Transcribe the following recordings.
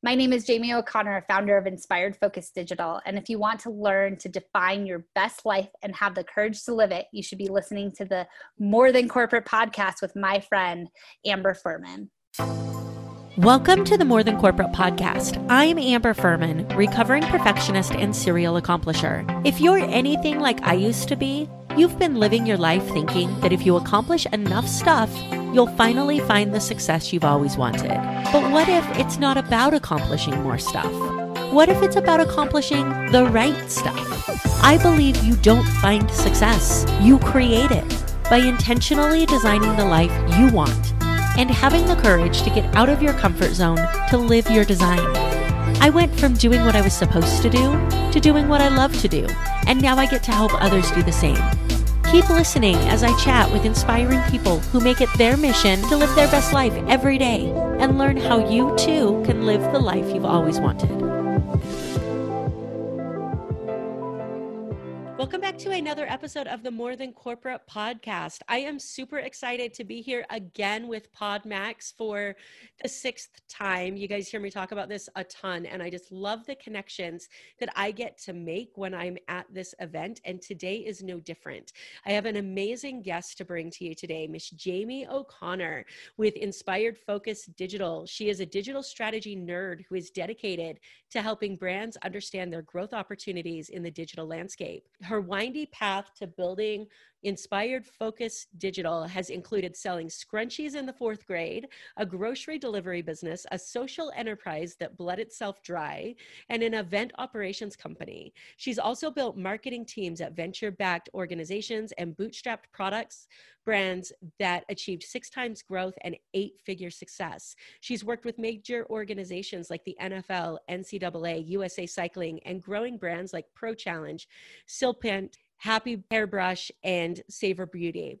My name is Jamie O'Connor, founder of Inspired Focus Digital. And if you want to learn to define your best life and have the courage to live it, you should be listening to the More Than Corporate podcast with my friend, Amber Furman. Welcome to the More Than Corporate podcast. I'm Amber Furman, recovering perfectionist and serial accomplisher. If you're anything like I used to be, you've been living your life thinking that if you accomplish enough stuff, you'll finally find the success you've always wanted. But what if it's not about accomplishing more stuff? What if it's about accomplishing the right stuff? I believe you don't find success, you create it by intentionally designing the life you want and having the courage to get out of your comfort zone to live your design. I went from doing what I was supposed to do to doing what I love to do, and now I get to help others do the same. Keep listening as I chat with inspiring people who make it their mission to live their best life every day and learn how you too can live the life you've always wanted. Welcome back to another episode of the More Than Corporate podcast. I am super excited to be here again with PodMax for the sixth time. You guys hear me talk about this a ton, and I just love the connections that I get to make when I'm at this event. And today is no different. I have an amazing guest to bring to you today, Miss Jamie O'Connor with Inspired Focus Digital. She is a digital strategy nerd who is dedicated to helping brands understand their growth opportunities in the digital landscape her windy path to building Inspired Focus Digital has included selling scrunchies in the fourth grade, a grocery delivery business, a social enterprise that bled itself dry, and an event operations company. She's also built marketing teams at venture backed organizations and bootstrapped products brands that achieved six times growth and eight figure success. She's worked with major organizations like the NFL, NCAA, USA Cycling, and growing brands like Pro Challenge, Silpent, Happy Hairbrush, and Savor Beauty.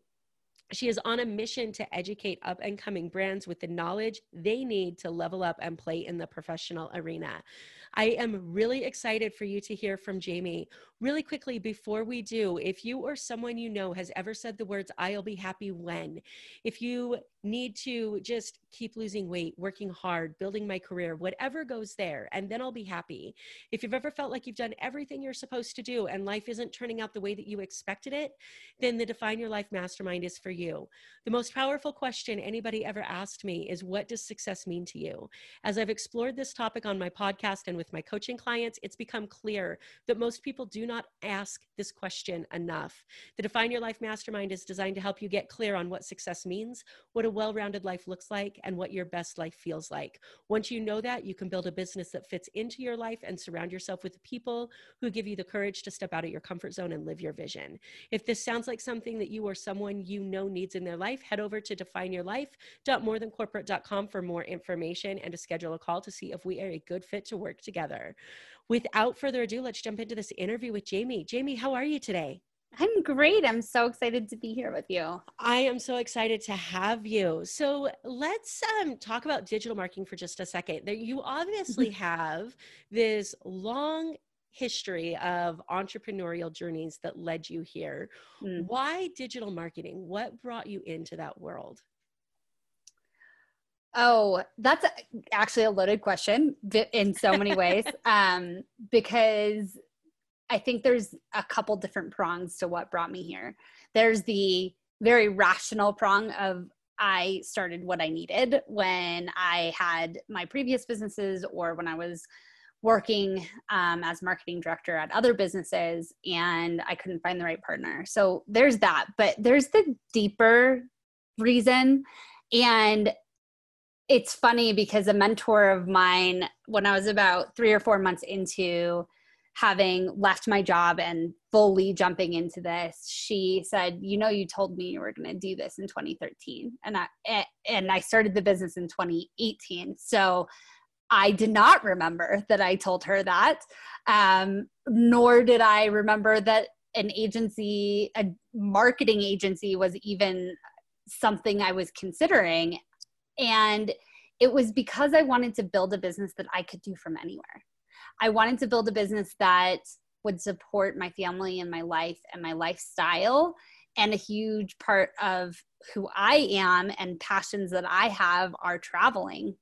She is on a mission to educate up and coming brands with the knowledge they need to level up and play in the professional arena. I am really excited for you to hear from Jamie. Really quickly, before we do, if you or someone you know has ever said the words, I'll be happy when, if you need to just keep losing weight, working hard, building my career, whatever goes there, and then I'll be happy. If you've ever felt like you've done everything you're supposed to do and life isn't turning out the way that you expected it, then the Define Your Life Mastermind is for you. The most powerful question anybody ever asked me is, What does success mean to you? As I've explored this topic on my podcast and with my coaching clients, it's become clear that most people do not ask this question enough. The Define Your Life Mastermind is designed to help you get clear on what success means, what a well rounded life looks like, and what your best life feels like. Once you know that, you can build a business that fits into your life and surround yourself with people who give you the courage to step out of your comfort zone and live your vision. If this sounds like something that you or someone you know needs in their life, head over to defineyourlife.morethancorporate.com for more information and to schedule a call to see if we are a good fit to work together. Without further ado, let's jump into this interview with Jamie. Jamie, how are you today? I'm great. I'm so excited to be here with you. I am so excited to have you. So let's um, talk about digital marketing for just a second. There, you obviously have this long history of entrepreneurial journeys that led you here. Mm. Why digital marketing? What brought you into that world? Oh, that's actually a loaded question in so many ways um, because I think there's a couple different prongs to what brought me here. There's the very rational prong of I started what I needed when I had my previous businesses or when I was working um, as marketing director at other businesses and I couldn't find the right partner. So there's that. But there's the deeper reason. And it's funny because a mentor of mine, when I was about three or four months into having left my job and fully jumping into this she said you know you told me you were going to do this in 2013 and i and i started the business in 2018 so i did not remember that i told her that um, nor did i remember that an agency a marketing agency was even something i was considering and it was because i wanted to build a business that i could do from anywhere I wanted to build a business that would support my family and my life and my lifestyle. And a huge part of who I am and passions that I have are traveling.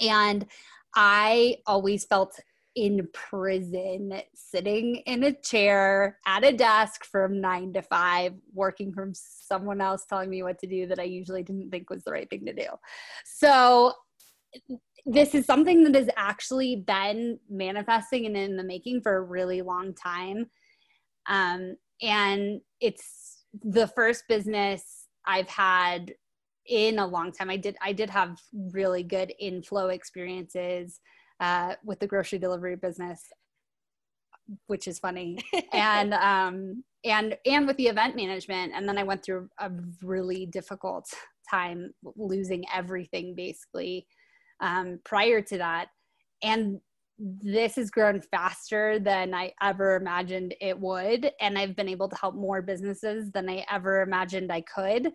And I always felt in prison, sitting in a chair at a desk from nine to five, working from someone else telling me what to do that I usually didn't think was the right thing to do. So, this is something that has actually been manifesting and in the making for a really long time. Um, and it's the first business I've had in a long time. I did I did have really good inflow experiences uh, with the grocery delivery business, which is funny, and um, and and with the event management. And then I went through a really difficult time losing everything basically um, prior to that, and this has grown faster than I ever imagined it would. And I've been able to help more businesses than I ever imagined I could.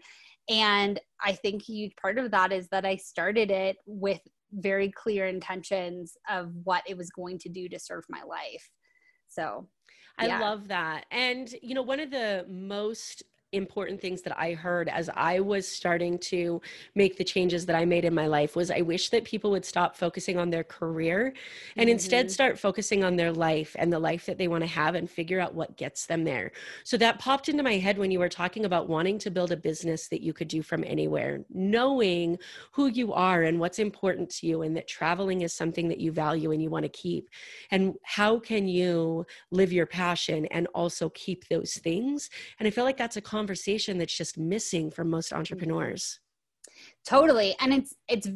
And I think huge part of that is that I started it with very clear intentions of what it was going to do to serve my life. So yeah. I love that. And, you know, one of the most important things that I heard as I was starting to make the changes that I made in my life was I wish that people would stop focusing on their career and mm-hmm. instead start focusing on their life and the life that they want to have and figure out what gets them there. So that popped into my head when you were talking about wanting to build a business that you could do from anywhere, knowing who you are and what's important to you and that traveling is something that you value and you want to keep. And how can you live your passion and also keep those things? And I feel like that's a conversation that's just missing from most entrepreneurs totally and it's it's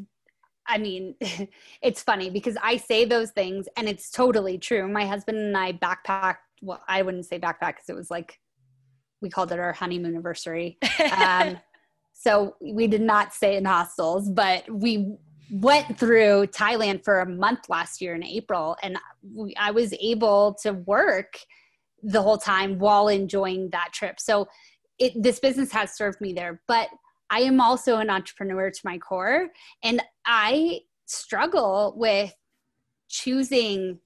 I mean, it's funny because I say those things and it's totally true. My husband and I backpacked. Well, I wouldn't say backpack because it was like we called it our honeymoon anniversary. Um, so we did not stay in hostels, but we went through Thailand for a month last year in April, and we, I was able to work the whole time while enjoying that trip. So it, this business has served me there, but I am also an entrepreneur to my core, and I struggle with choosing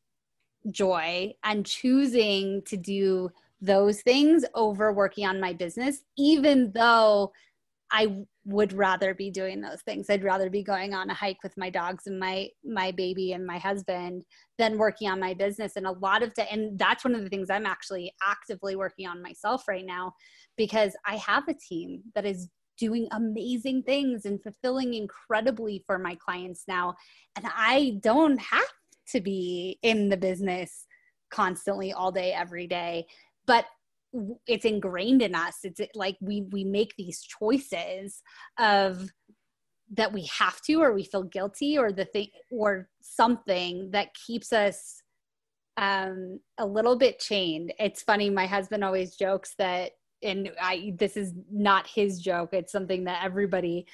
joy and choosing to do those things over working on my business, even though I would rather be doing those things. I'd rather be going on a hike with my dogs and my my baby and my husband than working on my business. And a lot of the, and that's one of the things I'm actually actively working on myself right now because I have a team that is doing amazing things and fulfilling incredibly for my clients now. And I don't have to be in the business constantly all day, every day. But it's ingrained in us. It's like we we make these choices of that we have to or we feel guilty or the thing or something that keeps us um a little bit chained. It's funny my husband always jokes that and I this is not his joke. It's something that everybody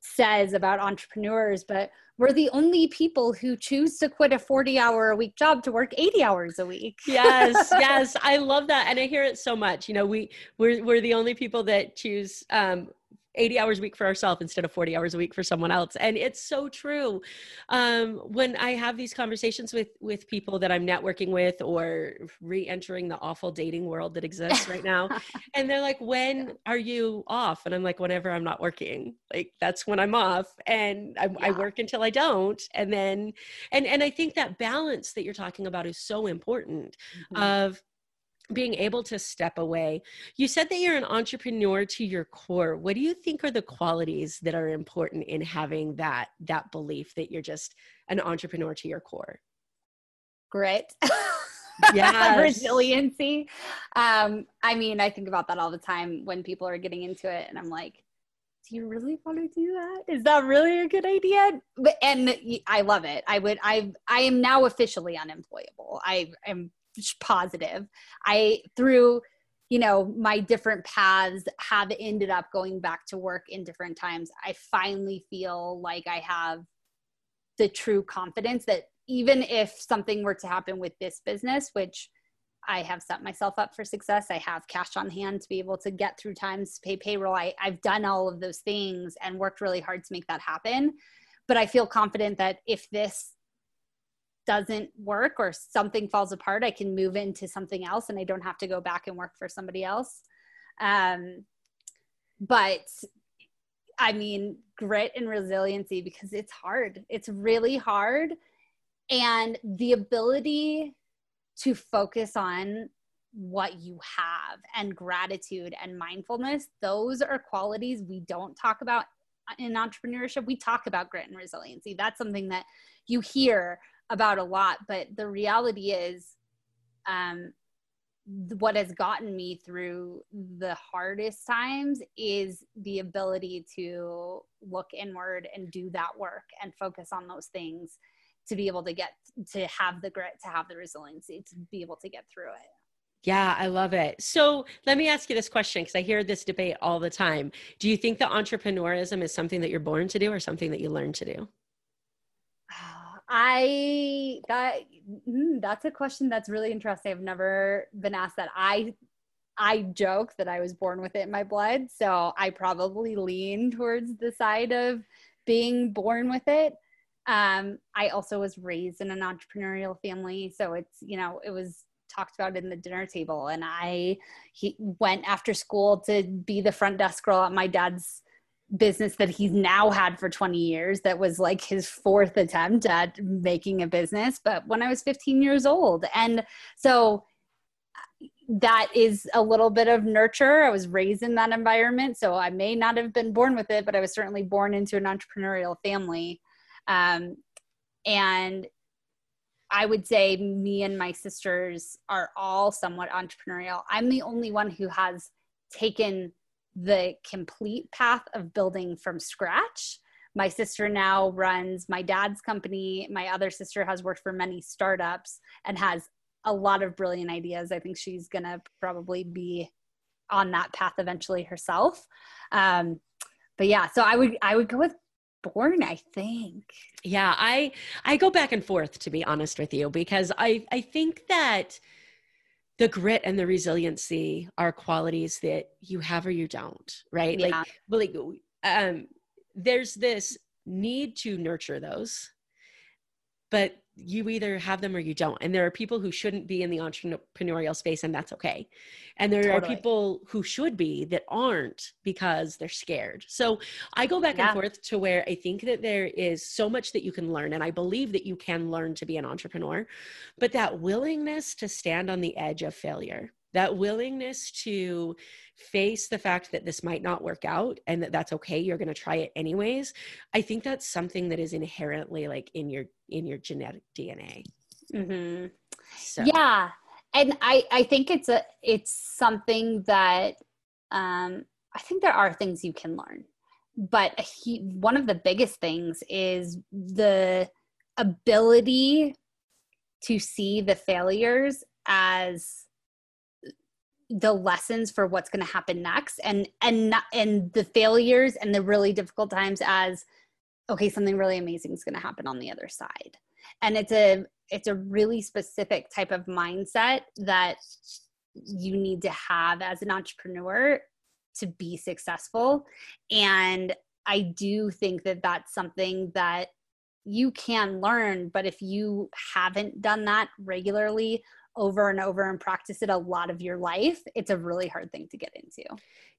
says about entrepreneurs, but we're the only people who choose to quit a 40 hour a week job to work 80 hours a week. yes, yes. I love that. And I hear it so much. You know, we we're we're the only people that choose um 80 hours a week for ourselves instead of 40 hours a week for someone else and it's so true um, when i have these conversations with with people that i'm networking with or re-entering the awful dating world that exists right now and they're like when are you off and i'm like whenever i'm not working like that's when i'm off and I, yeah. I work until i don't and then and and i think that balance that you're talking about is so important mm-hmm. of being able to step away. You said that you're an entrepreneur to your core. What do you think are the qualities that are important in having that that belief that you're just an entrepreneur to your core? Grit. Yeah. Resiliency. Um, I mean, I think about that all the time when people are getting into it and I'm like, do you really want to do that? Is that really a good idea? But, and I love it. I would, I, I am now officially unemployable. I am positive. I through you know my different paths have ended up going back to work in different times. I finally feel like I have the true confidence that even if something were to happen with this business, which I have set myself up for success. I have cash on hand to be able to get through times, pay payroll. I, I've done all of those things and worked really hard to make that happen. But I feel confident that if this doesn't work or something falls apart, I can move into something else and I don't have to go back and work for somebody else. Um, but I mean, grit and resiliency because it's hard. It's really hard. and the ability to focus on what you have and gratitude and mindfulness those are qualities we don't talk about in entrepreneurship we talk about grit and resiliency that's something that you hear about a lot but the reality is um, what has gotten me through the hardest times is the ability to look inward and do that work and focus on those things to be able to get to have the grit to have the resiliency to be able to get through it yeah, I love it. So let me ask you this question because I hear this debate all the time. Do you think that entrepreneurism is something that you're born to do or something that you learn to do? I that mm, that's a question that's really interesting. I've never been asked that. I I joke that I was born with it in my blood, so I probably lean towards the side of being born with it. Um, I also was raised in an entrepreneurial family, so it's you know it was talked about in the dinner table, and I he went after school to be the front desk girl at my dad's business that he's now had for 20 years that was like his fourth attempt at making a business but when i was 15 years old. And so that is a little bit of nurture. I was raised in that environment so i may not have been born with it but i was certainly born into an entrepreneurial family. Um, and i would say me and my sisters are all somewhat entrepreneurial. I'm the only one who has taken the complete path of building from scratch. My sister now runs my dad's company. My other sister has worked for many startups and has a lot of brilliant ideas. I think she's going to probably be on that path eventually herself. Um, but yeah, so I would I would go with born i think yeah i i go back and forth to be honest with you because i i think that the grit and the resiliency are qualities that you have or you don't right yeah. like like um there's this need to nurture those but you either have them or you don't and there are people who shouldn't be in the entrepreneurial space and that's okay and there totally. are people who should be that aren't because they're scared so i go back yeah. and forth to where i think that there is so much that you can learn and i believe that you can learn to be an entrepreneur but that willingness to stand on the edge of failure that willingness to face the fact that this might not work out and that that's okay you're going to try it anyways i think that's something that is inherently like in your in your genetic dna mm-hmm. so. yeah and i i think it's a it's something that um i think there are things you can learn but he, one of the biggest things is the ability to see the failures as the lessons for what's going to happen next and and not, and the failures and the really difficult times as okay something really amazing is going to happen on the other side. And it's a it's a really specific type of mindset that you need to have as an entrepreneur to be successful. And i do think that that's something that you can learn but if you haven't done that regularly over and over and practice it a lot of your life, it's a really hard thing to get into.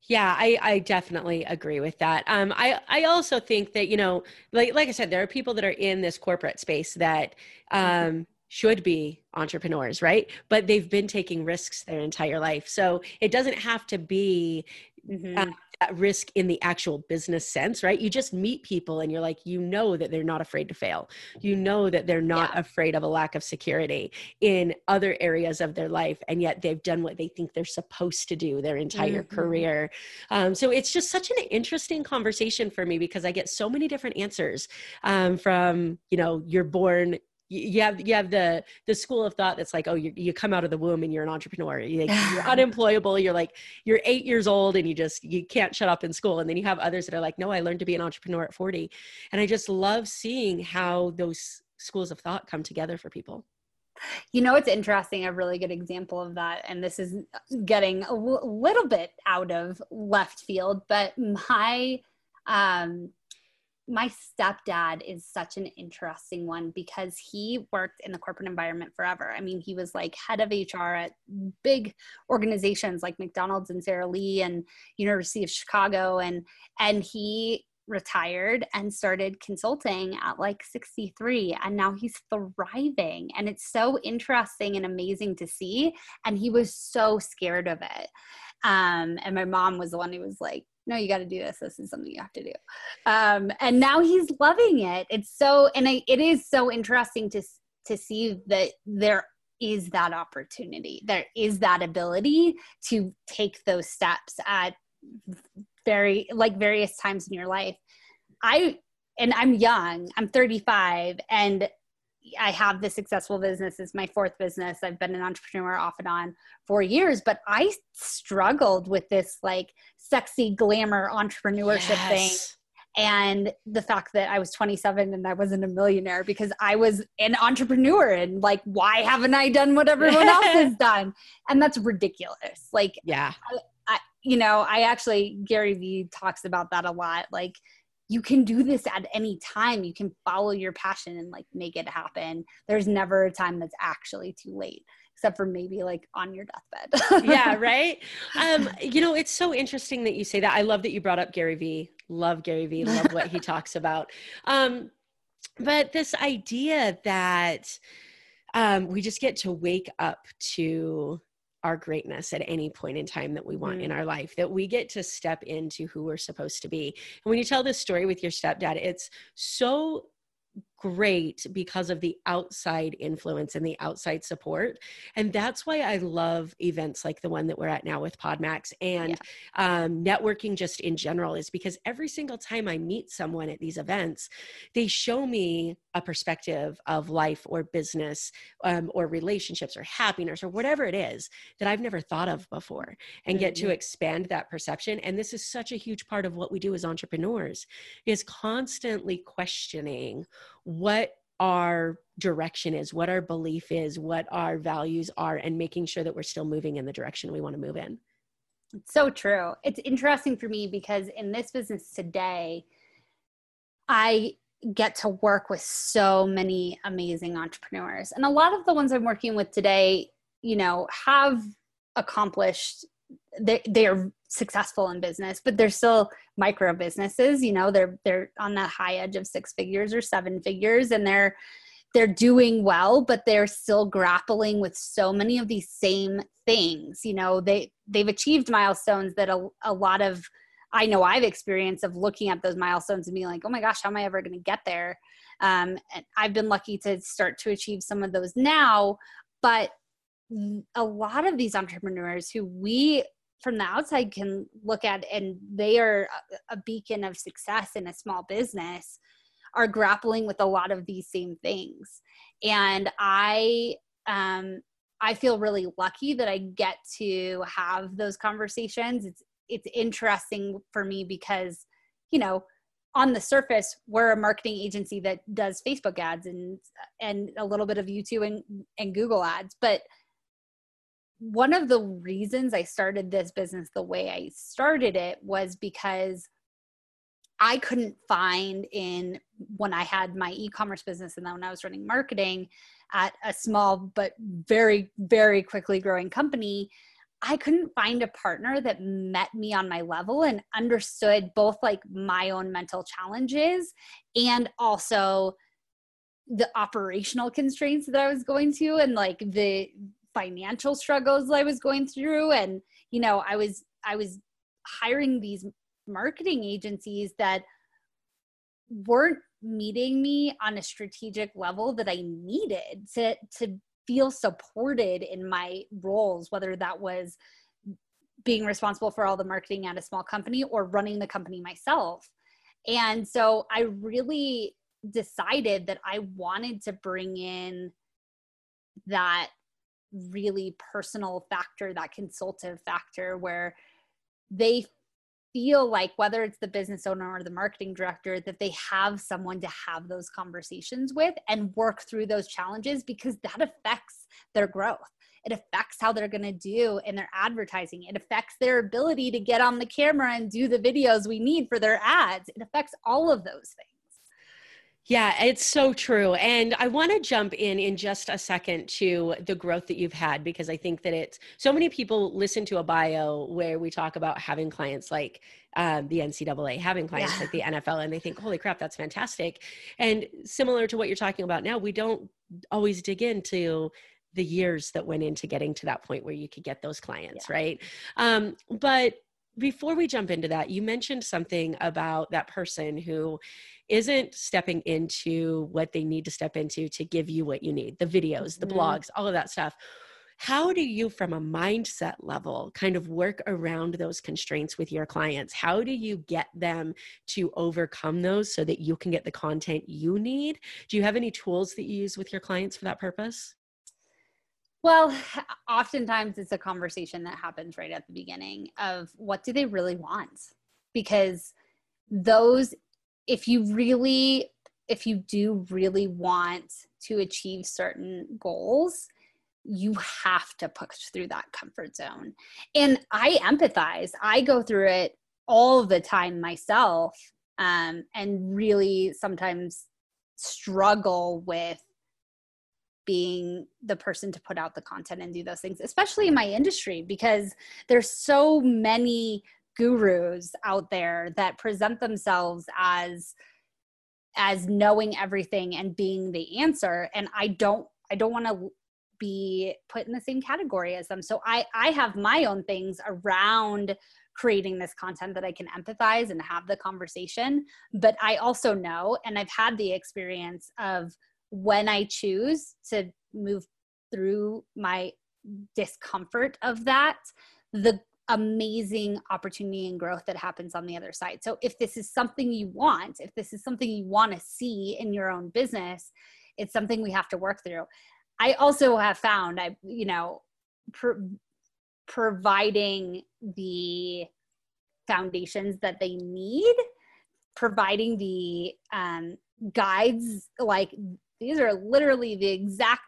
Yeah, I, I definitely agree with that. Um, I, I also think that, you know, like, like I said, there are people that are in this corporate space that, um, should be entrepreneurs, right? But they've been taking risks their entire life. So it doesn't have to be mm-hmm. uh, at risk in the actual business sense, right? You just meet people and you're like, you know that they're not afraid to fail. You know that they're not yeah. afraid of a lack of security in other areas of their life. And yet they've done what they think they're supposed to do their entire mm-hmm. career. Um, so it's just such an interesting conversation for me because I get so many different answers um, from, you know, you're born you have you have the the school of thought that's like oh you, you come out of the womb and you're an entrepreneur. You're, like, you're unemployable you're like you're eight years old and you just you can't shut up in school. And then you have others that are like no i learned to be an entrepreneur at 40 and i just love seeing how those schools of thought come together for people. You know it's interesting a really good example of that and this is getting a w- little bit out of left field but my um my stepdad is such an interesting one because he worked in the corporate environment forever. I mean, he was like head of HR at big organizations like McDonald's and Sara Lee and University of Chicago and and he retired and started consulting at like 63 and now he's thriving and it's so interesting and amazing to see and he was so scared of it um, and my mom was the one who was like no you got to do this. This is something you have to do. Um, and now he's loving it. It's so and I, it is so interesting to to see that there is that opportunity. There is that ability to take those steps at very like various times in your life. I and i'm young. I'm 35 and i have this successful business it's my fourth business i've been an entrepreneur off and on for years but i struggled with this like sexy glamour entrepreneurship yes. thing and the fact that I was 27 and I wasn't a millionaire because I was an entrepreneur and like why haven't I done what everyone else has done? And that's ridiculous. Like yeah. I, you know I actually Gary Vee talks about that a lot like you can do this at any time you can follow your passion and like make it happen there's never a time that's actually too late except for maybe like on your deathbed. yeah, right. Um, you know, it's so interesting that you say that. I love that you brought up Gary Vee. Love Gary Vee. Love what he talks about. Um, but this idea that um, we just get to wake up to our greatness at any point in time that we want mm. in our life, that we get to step into who we're supposed to be. And when you tell this story with your stepdad, it's so great because of the outside influence and the outside support. And that's why I love events like the one that we're at now with PodMax and yeah. um, networking just in general, is because every single time I meet someone at these events, they show me a perspective of life or business um, or relationships or happiness or whatever it is that I've never thought of before and mm-hmm. get to mm-hmm. expand that perception. And this is such a huge part of what we do as entrepreneurs is constantly questioning what our direction is, what our belief is, what our values are, and making sure that we're still moving in the direction we want to move in. It's so true. It's interesting for me because in this business today, I get to work with so many amazing entrepreneurs. And a lot of the ones I'm working with today, you know, have accomplished they they are successful in business but they're still micro businesses you know they're they're on the high edge of six figures or seven figures and they're they're doing well but they're still grappling with so many of these same things you know they they've achieved milestones that a, a lot of i know i've experienced of looking at those milestones and being like oh my gosh how am i ever going to get there? Um, and i've been lucky to start to achieve some of those now but a lot of these entrepreneurs who we from the outside can look at and they are a beacon of success in a small business are grappling with a lot of these same things. And i um i feel really lucky that i get to have those conversations. It's it's interesting for me because you know on the surface we're a marketing agency that does facebook ads and and a little bit of youtube and, and google ads but one of the reasons I started this business the way I started it was because I couldn't find in when I had my e-commerce business and then when I was running marketing at a small but very very quickly growing company I couldn't find a partner that met me on my level and understood both like my own mental challenges and also the operational constraints that I was going to and like the financial struggles I was going through and you know I was I was hiring these marketing agencies that weren't meeting me on a strategic level that I needed to to feel supported in my roles whether that was being responsible for all the marketing at a small company or running the company myself. And so I really decided that I wanted to bring in that really personal factor, that consultative factor where they feel like whether it's the business owner or the marketing director that they have someone to have those conversations with and work through those challenges because that affects their growth. It affects how they're going to do in their advertising. It affects their ability to get on the camera and do the videos we need for their ads. It affects all of those things Yeah, it's so true. And I want to jump in in just a second to the growth that you've had because I think that it's so many people listen to a bio where we talk about having clients like um, the NCAA, having clients yeah. like the NFL, and they think, holy crap, that's fantastic. And similar to what you're talking about now, we don't always dig into the years that went into getting to that point where you could get those clients, yeah. right? Um, but before we jump into that, you mentioned something about that person who isn't stepping into what they need to step into to give you what you need the videos, the mm-hmm. blogs, all of that stuff. How do you, from a mindset level, kind of work around those constraints with your clients? How do you get them to overcome those so that you can get the content you need? Do you have any tools that you use with your clients for that purpose? Well, oftentimes it's a conversation that happens right at the beginning of what do they really want? Because those if you really if you do really want to achieve certain goals you have to push through that comfort zone and i empathize i go through it all the time myself um, and really sometimes struggle with being the person to put out the content and do those things especially in my industry because there's so many gurus out there that present themselves as as knowing everything and being the answer. And i don't i don't want to be put in the same category as them. So i i have my own things around creating this content that i can empathize and have the conversation. But i also know and i've had the experience of when i choose to move through my discomfort of that the amazing opportunity and growth that happens on the other side. So if this is something you want, if this is something you want to see in your own business, it's something we have to work through. I also have found I you know pro- providing the foundations that they need, providing the um, guides like these are literally the exact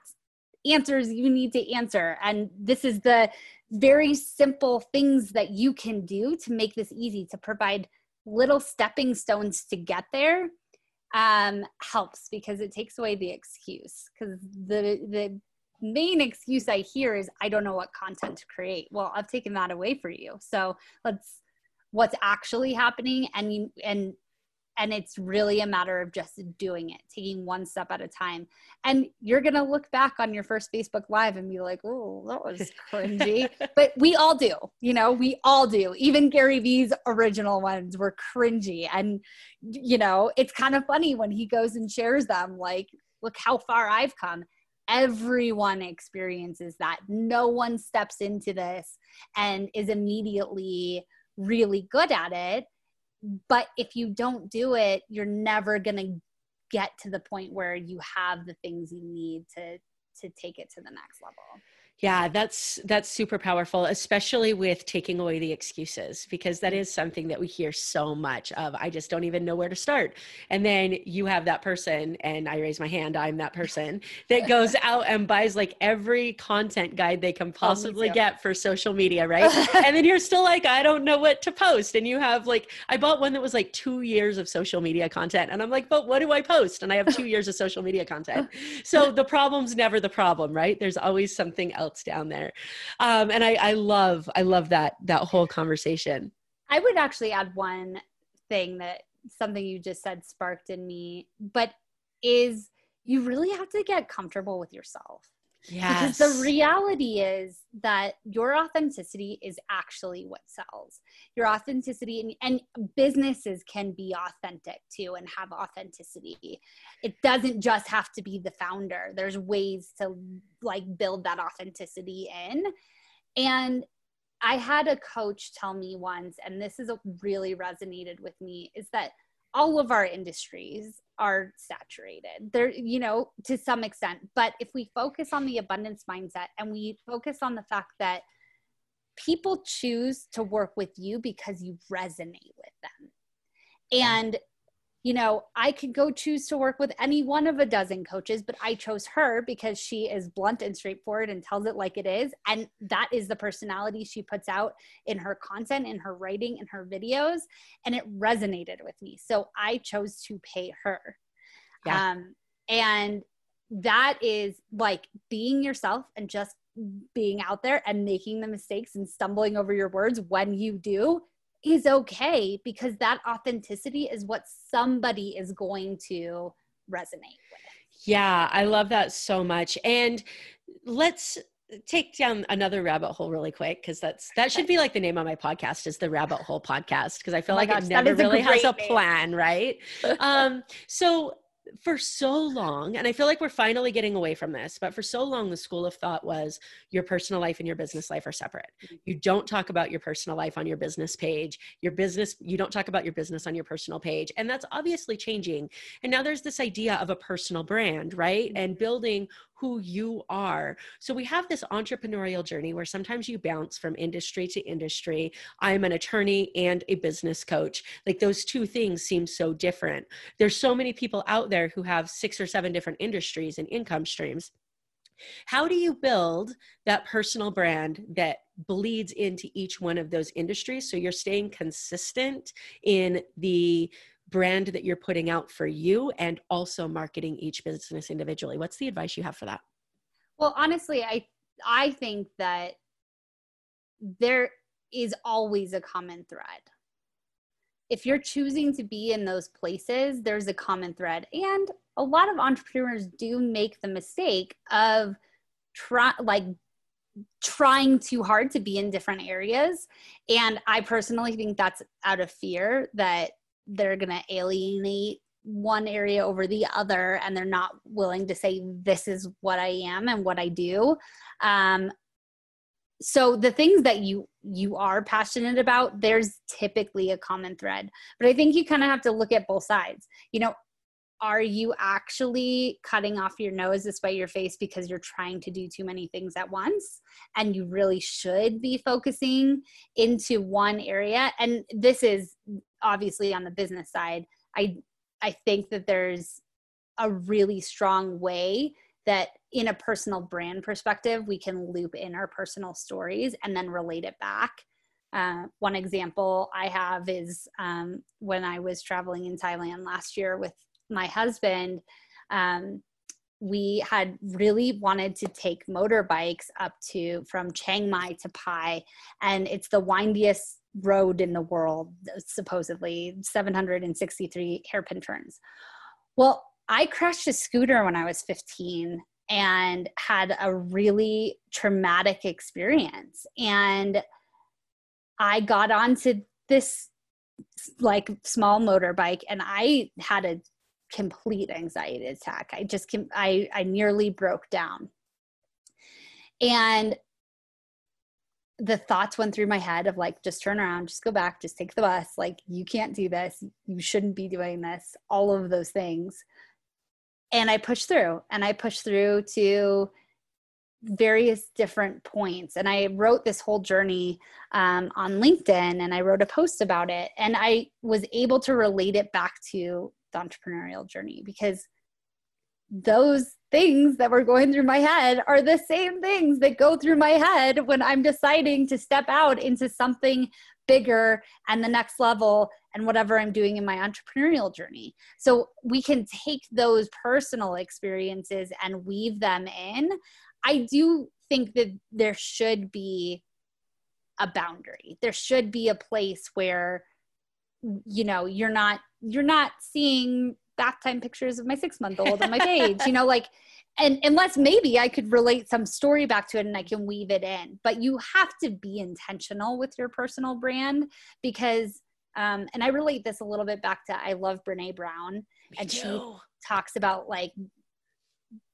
answers you need to answer. And this is the very simple things that you can do to make this easy to provide little stepping stones to get there um, helps because it takes away the excuse. Because the the main excuse i hear is i don't know what content to create. Well i've taken that away for you. So let's what's actually happening and and and it's really a matter of just doing it taking one step at a time. And you're going to look back on your first facebook live and be like oh that was cringy. But we all do you know we all do. Even gary vee's original ones were cringy. And you know it's kind of funny when he goes and shares them like look how far i've come. Everyone experiences that. No one steps into this and is immediately really good at it but if you don't do it you're never going to get to the point where you have the things you need to to take it to the next level yeah, that's that's super powerful, especially with taking away the excuses because that mm-hmm. is something that we hear so much of. I just don't even know where to start. And then you have that person and I raise my hand, I'm that person that goes out and buys like every content guide they can oh, possibly get for social media, right? and then you're still like, I don't know what to post. And you have like I bought one that was like 2 years of social media content and I'm like, "But what do I post?" And I have 2 years of social media content. So the problem's never the problem, right? There's always something else else down there. Um, and I, I love, I love that, that whole conversation. I would actually add one thing that something you just said sparked in me, but is you really have to get comfortable with yourself. Yes. Because the reality is that your authenticity is actually what sells. Your authenticity and, and, businesses can be authentic too and have authenticity. It doesn't just have to be the founder. There's ways to like build that authenticity in. And I had a coach tell me once, and this is really resonated with me, is that all of our industries are saturated. There you know to some extent but if we focus on the abundance mindset and we focus on the fact that people choose to work with you because you resonate with them. And you know, I could go choose to work with any one of a dozen coaches, but I chose her because she is blunt and straightforward and tells it like it is. And that is the personality she puts out in her content, in her writing, in her videos. And it resonated with me. So I chose to pay her. Yeah. Um, and that is like being yourself and just being out there and making the mistakes and stumbling over your words when you do is okay because that authenticity is what somebody is going to resonate with. Yeah, I love that so much. And let's take down another rabbit hole really quick because that's that should be like the name of my podcast is the rabbit hole podcast because I feel oh like gosh, it never really has a plan, right? um, so for so long, and I feel like we're finally getting away from this, but for so long, the school of thought was your personal life and your business life are separate. Mm-hmm. You don't talk about your personal life on your business page. Your business, you don't talk about your business on your personal page. And that's obviously changing. And now there's this idea of a personal brand, right? And mm-hmm. building who you are. So we have this entrepreneurial journey where sometimes you bounce from industry to industry. I'm an attorney and a business coach. Like those two things seem so different. There's so many people out there who have six or seven different industries and income streams. How do you build that personal brand that bleeds into each one of those industries so you're staying consistent in the brand that you're putting out for you and also marketing each business individually. What's the advice you have for that? Well honestly i i think that there is always a common thread. If you're choosing to be in those places there's a common thread. And a lot of entrepreneurs do make the mistake of try like trying too hard to be in different areas. And i personally think that's out of fear that they're going to alienate one area over the other and they're not willing to say this is what i am and what i do. Um, so the things that you you are passionate about there's typically a common thread. But i think you kind of have to look at both sides. You know are you actually cutting off your nose despite your face because you're trying to do too many things at once? And you really should be focusing into one area. And this is obviously on the business side. I i think that there's a really strong way that in a personal brand perspective we can loop in our personal stories and then relate it back. Uh, one example I have is um, when I was traveling in Thailand last year with my husband, um, we had really wanted to take motorbikes up to from Chiang Mai to Pai, and it's the windiest road in the world, supposedly 763 hairpin turns. Well, I crashed a scooter when I was 15 and had a really traumatic experience. And I got onto this like small motorbike and I had a complete anxiety attack. I just can I I nearly broke down. And the thoughts went through my head of like just turn around, just go back, just take the bus, like you can't do this, you shouldn't be doing this, all of those things. And I pushed through and I pushed through to various different points and i wrote this whole journey um, on linkedin and i wrote a post about it and i was able to relate it back to the entrepreneurial journey because those things that were going through my head are the same things that go through my head when I'm deciding to step out into something bigger and the next level and whatever I'm doing in my entrepreneurial journey. So we can take those personal experiences and weave them in. I do think that there should be a boundary. There should be a place where you know you're not you're not seeing bath time pictures of my six month old on my page you know like and unless maybe i could relate some story back to it and i can weave it in but you have to be intentional with your personal brand because um, and i relate this a little bit back to i love brene brown Me and too. she talks about like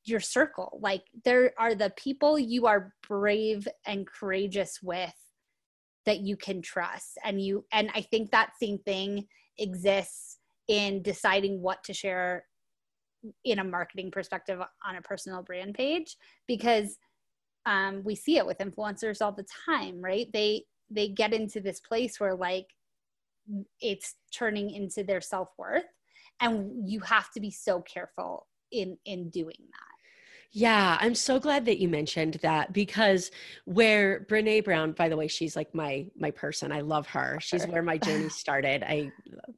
your circle like there are the people you are brave and courageous with that you can trust. And you and i think that same thing exists in deciding what to share in a marketing perspective on a personal brand page because um, we see it with influencers all the time right? They they get into this place where like it's turning into their self-worth and you have to be so careful in in doing that Yeah, I'm so glad that you mentioned that because where Brene Brown, by the way, she's like my my person. I love her. She's where my journey started. I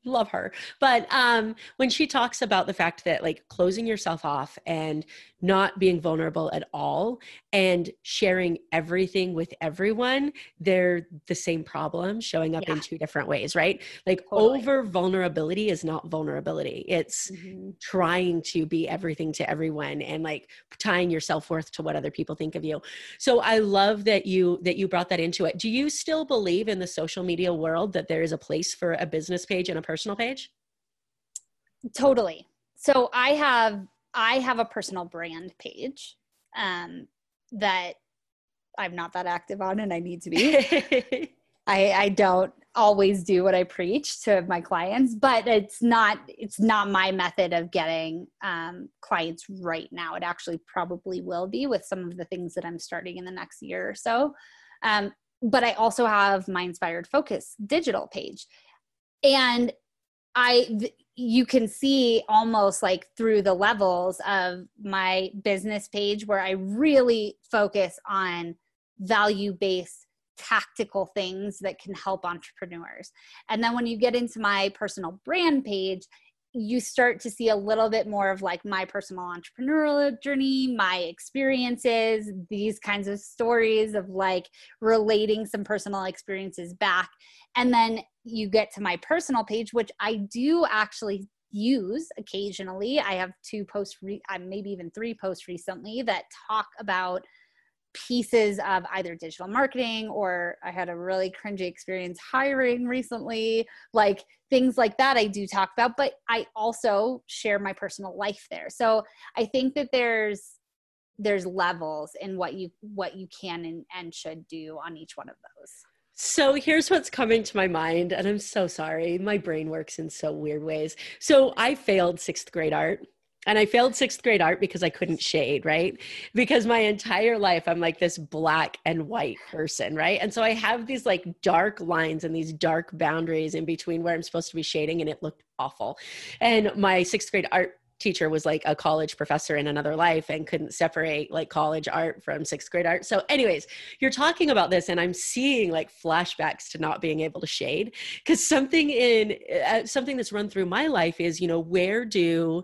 love her. But um when she talks about the fact that like closing yourself off and not being vulnerable at all and sharing everything with everyone, they're the same problem showing up yeah. in two different ways, right? Like totally. over vulnerability is not vulnerability. It's mm-hmm. trying to be everything to everyone and like tying your self-worth to what other people think of you. So I love that you that you brought that into it. Do you still believe in the social media world that there is a place for a business page and a personal page? Totally. So I have I have a personal brand page um, that I'm not that active on and I need to be. I, I don't always do what I preach to my clients, but it's not it's not my method of getting um, clients right now. It actually probably will be with some of the things that I'm starting in the next year or so. Um, but I also have my Inspired Focus digital page, and I th- you can see almost like through the levels of my business page where I really focus on value based tactical things that can help entrepreneurs. And then when you get into my personal brand page, you start to see a little bit more of like my personal entrepreneurial journey, my experiences, these kinds of stories of like relating some personal experiences back. And then you get to my personal page, which I do actually use occasionally. I have two posts, re- uh, maybe even three posts recently that talk about pieces of either digital marketing or I had a really cringy experience hiring recently, like things like that I do talk about, but I also share my personal life there. So I think that there's there's levels in what you what you can and, and should do on each one of those. So here's what's coming to my mind, and I'm so sorry. My brain works in so weird ways. So I failed sixth grade art and I failed sixth grade art because I couldn't shade, right? Because my entire life I'm like this black and white person, right? And so I have these like dark lines and these dark boundaries in between where I'm supposed to be shading, and it looked awful. And my sixth grade art teacher was like a college professor in another life and couldn't separate like college art from sixth grade art. So, anyways, you're talking about this, and I'm seeing like flashbacks to not being able to shade because something in uh, something that's run through my life is, you know, where do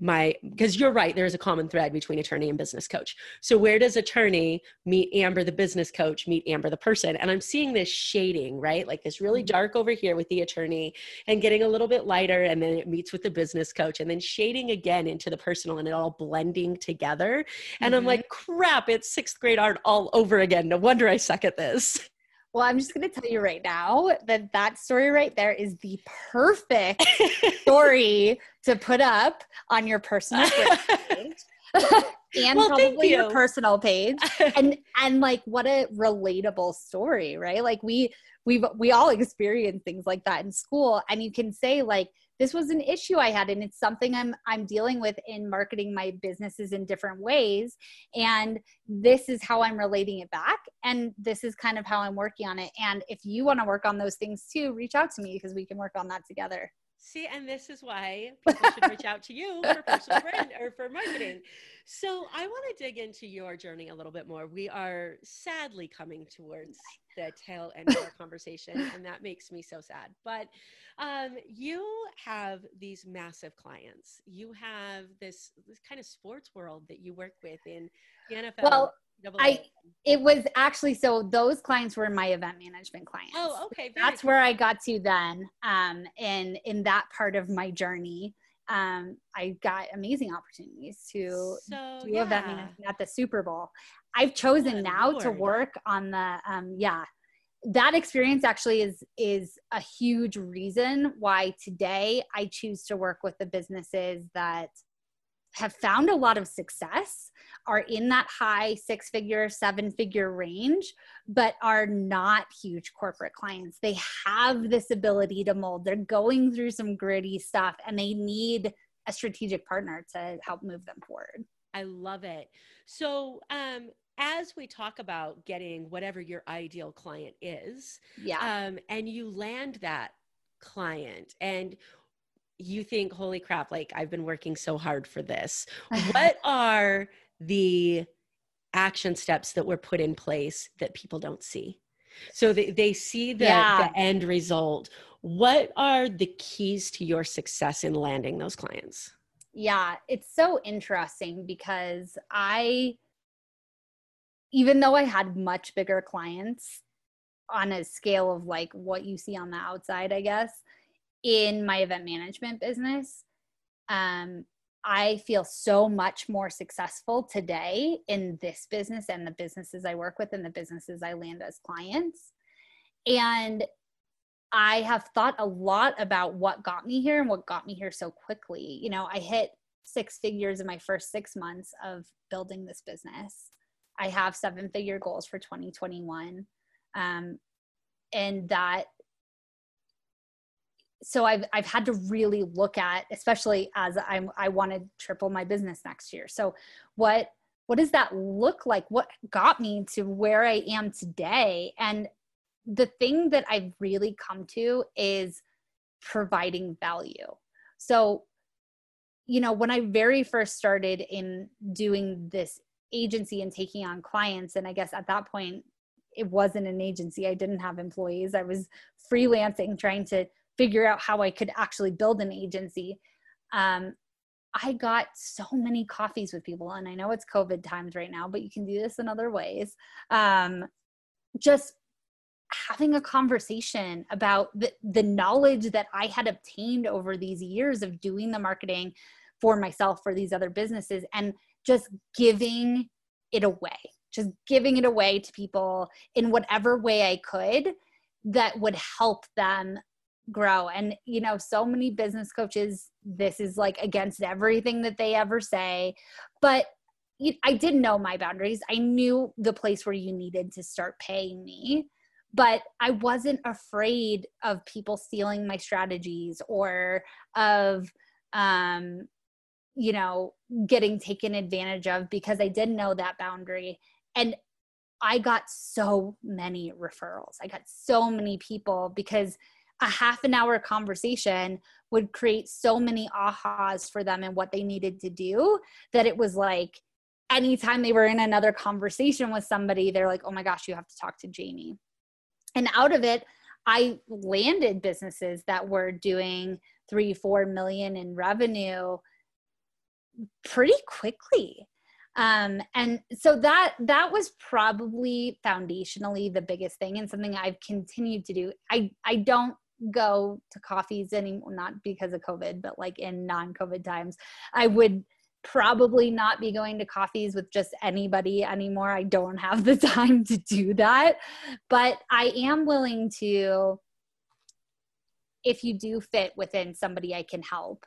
my because you're right there's a common thread between attorney and business coach. So where does attorney meet amber the business coach meet amber the person? And i'm seeing this shading right? Like this really mm-hmm. dark over here with the attorney and getting a little bit lighter and then it meets with the business coach and then shading again into the personal and it all blending together. And mm-hmm. i'm like crap it's sixth grade art all over again. No wonder i suck at this. Well, I'm just going to tell you right now that that story right there is the perfect story to put up on your personal page. and well, probably you. your personal page. And and like what a relatable story right? Like we we've we all experience things like that in school. And you can say like this was an issue i had and it's something i'm i'm dealing with in marketing my businesses in different ways. And this is how i'm relating it back and this is kind of how i'm working on it. And if you want to work on those things too reach out to me because we can work on that together See, and this is why people should reach out to you for personal brand or for marketing. So I want to dig into your journey a little bit more. We are sadly coming towards the tail end of our conversation, and that makes me so sad. But um, you have these massive clients. You have this this kind of sports world that you work with in the NFL. Well, I it was actually so those clients were my event management clients. Oh, okay. That's where I got to then. Um, and in that part of my journey, um, I got amazing opportunities to so, do yeah. event management at the Super Bowl. I've chosen now Lord. to work on the um, yeah. That experience actually is is a huge reason why today I choose to work with the businesses that have found a lot of success are in that high six figure seven figure range but are not huge corporate clients. They have this ability to mold. They're going through some gritty stuff and they need a strategic partner to help move them forward. I love it. So um as we talk about getting whatever your ideal client is yeah. um, and you land that client and you think, holy crap, like I've been working so hard for this. what are the action steps that were put in place that people don't see. So they, they see the, yeah. the end result. What are the keys to your success in landing those clients? Yeah, it's so interesting because I, even though I had much bigger clients on a scale of like what you see on the outside, I guess, in my event management business, um, I feel so much more successful today in this business and the businesses I work with and the businesses I land as clients. And I have thought a lot about what got me here and what got me here so quickly. You know, I hit six figures in my first six months of building this business. I have seven figure goals for 2021. Um, and that so I've I've had to really look at, especially as I'm I want to triple my business next year. So what what does that look like? What got me to where I am today? And the thing that I've really come to is providing value. So, you know, when I very first started in doing this agency and taking on clients, and I guess at that point it wasn't an agency, I didn't have employees, I was freelancing, trying to figure out how I could actually build an agency. Um, I got so many coffees with people, and I know it's COVID times right now, but you can do this in other ways. Um, just having a conversation about the, the knowledge that I had obtained over these years of doing the marketing for myself for these other businesses and just giving it away, just giving it away to people in whatever way I could that would help them grow. And you know so many business coaches this is like against everything that they ever say. But i didn't know my boundaries. I knew the place where you needed to start paying me. But i wasn't afraid of people stealing my strategies or of um you know getting taken advantage of because i didn't know that boundary. And i got so many referrals. I got so many people because a half an hour conversation would create so many ahas for them and what they needed to do that it was like anytime they were in another conversation with somebody they're like oh my gosh you have to talk to jamie. And out of it i landed businesses that were doing three four million in revenue pretty quickly. Um, and so that that was probably foundationally the biggest thing and something i've continued to do. I i don't go to coffees anymore, not because of COVID, but like in non COVID times. I would probably not be going to coffees with just anybody anymore. I don't have the time to do that. But I am willing to, if you do fit within somebody I can help,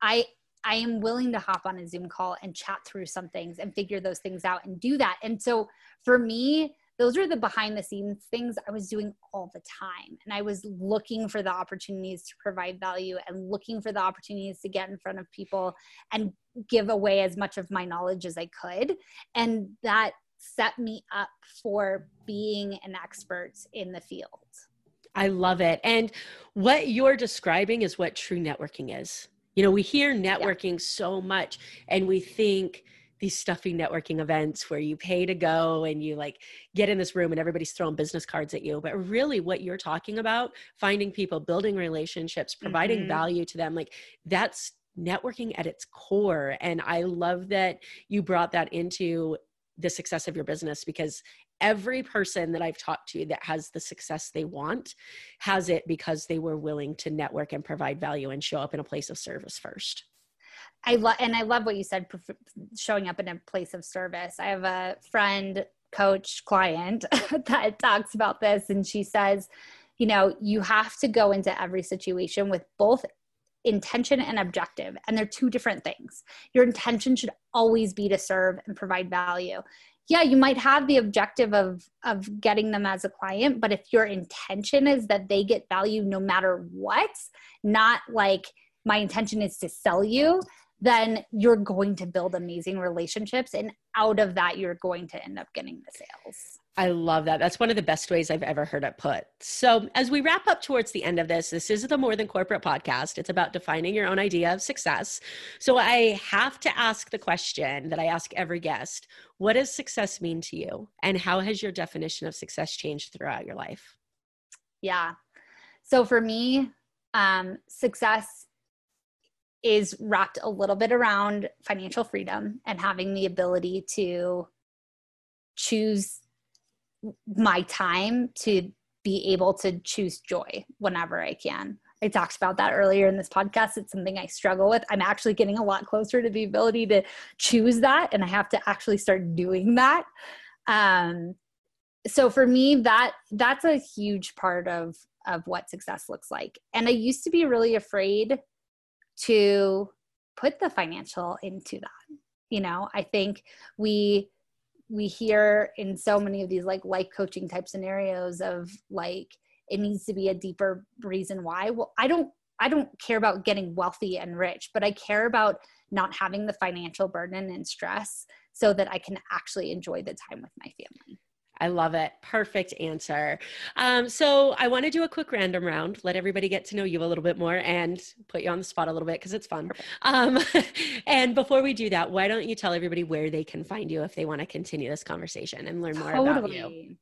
I I am willing to hop on a Zoom call and chat through some things and figure those things out and do that. And so for me, those are the behind the scenes things I was doing all the time. And I was looking for the opportunities to provide value and looking for the opportunities to get in front of people and give away as much of my knowledge as I could. And that set me up for being an expert in the field. I love it. And what you're describing is what true networking is. You know, we hear networking yeah. so much and we think, these stuffy networking events where you pay to go and you like get in this room and everybody's throwing business cards at you but really what you're talking about finding people building relationships providing mm-hmm. value to them like that's networking at its core and i love that you brought that into the success of your business because every person that I've talked to that has the success they want has it because they were willing to network and provide value and show up in a place of service first. I love and I love what you said showing up in a place of service. I have a friend, coach, client that talks about this and she says, you know, you have to go into every situation with both intention and objective and they're two different things. Your intention should always be to serve and provide value. Yeah, you might have the objective of of getting them as a client, but if your intention is that they get value no matter what, not like my intention is to sell you, then you're going to build amazing relationships. And out of that you're going to end up getting the sales I love that. That's one of the best ways I've ever heard it put. So, as we wrap up towards the end of this, this is the More Than Corporate podcast. It's about defining your own idea of success. So, I have to ask the question that I ask every guest What does success mean to you? And how has your definition of success changed throughout your life? Yeah. So, for me, um, success is wrapped a little bit around financial freedom and having the ability to choose my time to be able to choose joy whenever I can. I talked about that earlier in this podcast. It's something I struggle with. I'm actually getting a lot closer to the ability to choose that, and I have to actually start doing that. Um, so for me, that that's a huge part of of what success looks like. And I used to be really afraid to put the financial into that. You know, I think we we hear in so many of these like life coaching type scenarios of like it needs to be a deeper reason why well i don't i don't care about getting wealthy and rich but i care about not having the financial burden and stress so that i can actually enjoy the time with my family I love it. Perfect answer. Um, so I want to do a quick random round, let everybody get to know you a little bit more and put you on the spot a little bit because it's fun. Um, and before we do that, why don't you tell everybody where they can find you if they want to continue this conversation and learn more totally. about you?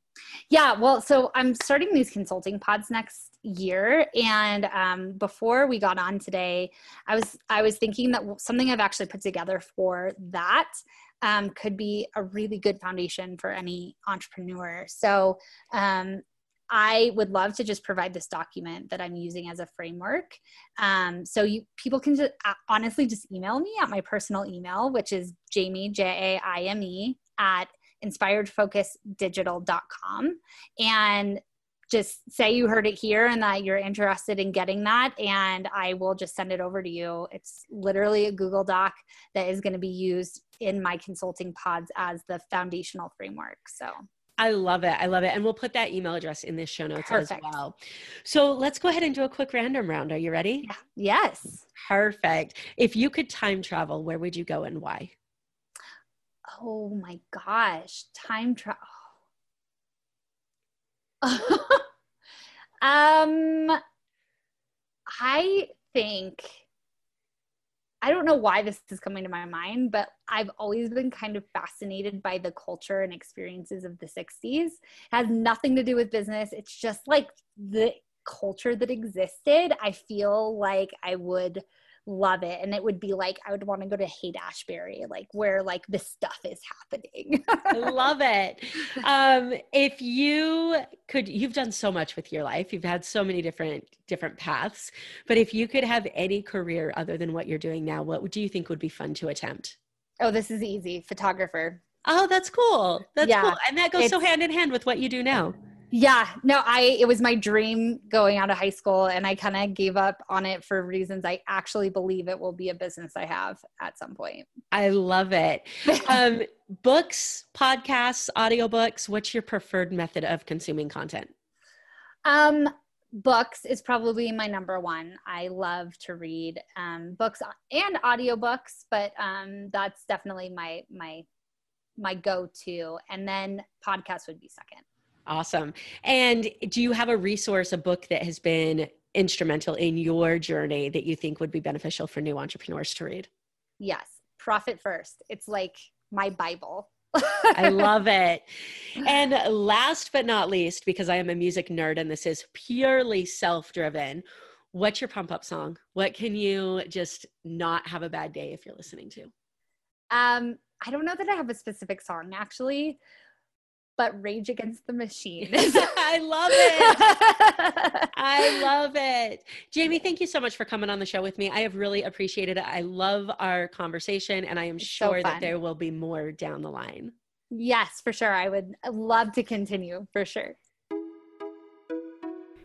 Yeah, well, so I'm starting these consulting pods next year and um, before we got on today i was i was thinking that something i've actually put together for that um, could be a really good foundation for any entrepreneur. So um, I would love to just provide this document that I'm using as a framework. Um, so you people can just uh, honestly just email me at my personal email, which is Jamie J A I M E at inspiredfocusdigital.com and just say you heard it here and that you're interested in getting that and i will just send it over to you it's literally a google doc that is going to be used in my consulting pods as the foundational framework so I love it. I love it. And we'll put that email address in this show notes Perfect. as well. So let's go ahead and do a quick random round. Are you ready? Yeah. Yes. Perfect. If you could time travel, where would you go and why? Oh my gosh. Time travel. um, I think I don't know why this is coming to my mind, but I've always been kind of fascinated by the culture and experiences of the 60s. It has nothing to do with business. It's just like the culture that existed. I feel like I would love it. And it would be like i would want to go to haight ashbury like where like this stuff is happening. Love it. Um if you could you've done so much with your life. You've had so many different different paths. But if you could have any career other than what you're doing now what do you think would be fun to attempt? Oh this is easy. Photographer. Oh that's cool. That's yeah, cool. And that goes so hand in hand with what you do now yeah no i it was my dream going out of high school and i kind of gave up on it for reasons i actually believe it will be a business i have at some point. I love it. Um books podcasts audiobooks what's your preferred method of consuming content? Um books is probably my number one. I love to read um books and audiobooks but um that's definitely my my my go-to and then podcast would be second Awesome. And do you have a resource, a book that has been instrumental in your journey that you think would be beneficial for new entrepreneurs to read? Yes, Profit First. It's like my Bible. I love it. And last but not least, because I am a music nerd and this is purely self driven, what's your pump up song? What can you just not have a bad day if you're listening to? Um, I don't know that I have a specific song actually, but Rage Against the Machine. I love it. I love it. Jamie, thank you so much for coming on the show with me. I have really appreciated it. I love our conversation, and I am it's sure so that there will be more down the line. Yes, for sure. I would love to continue for sure.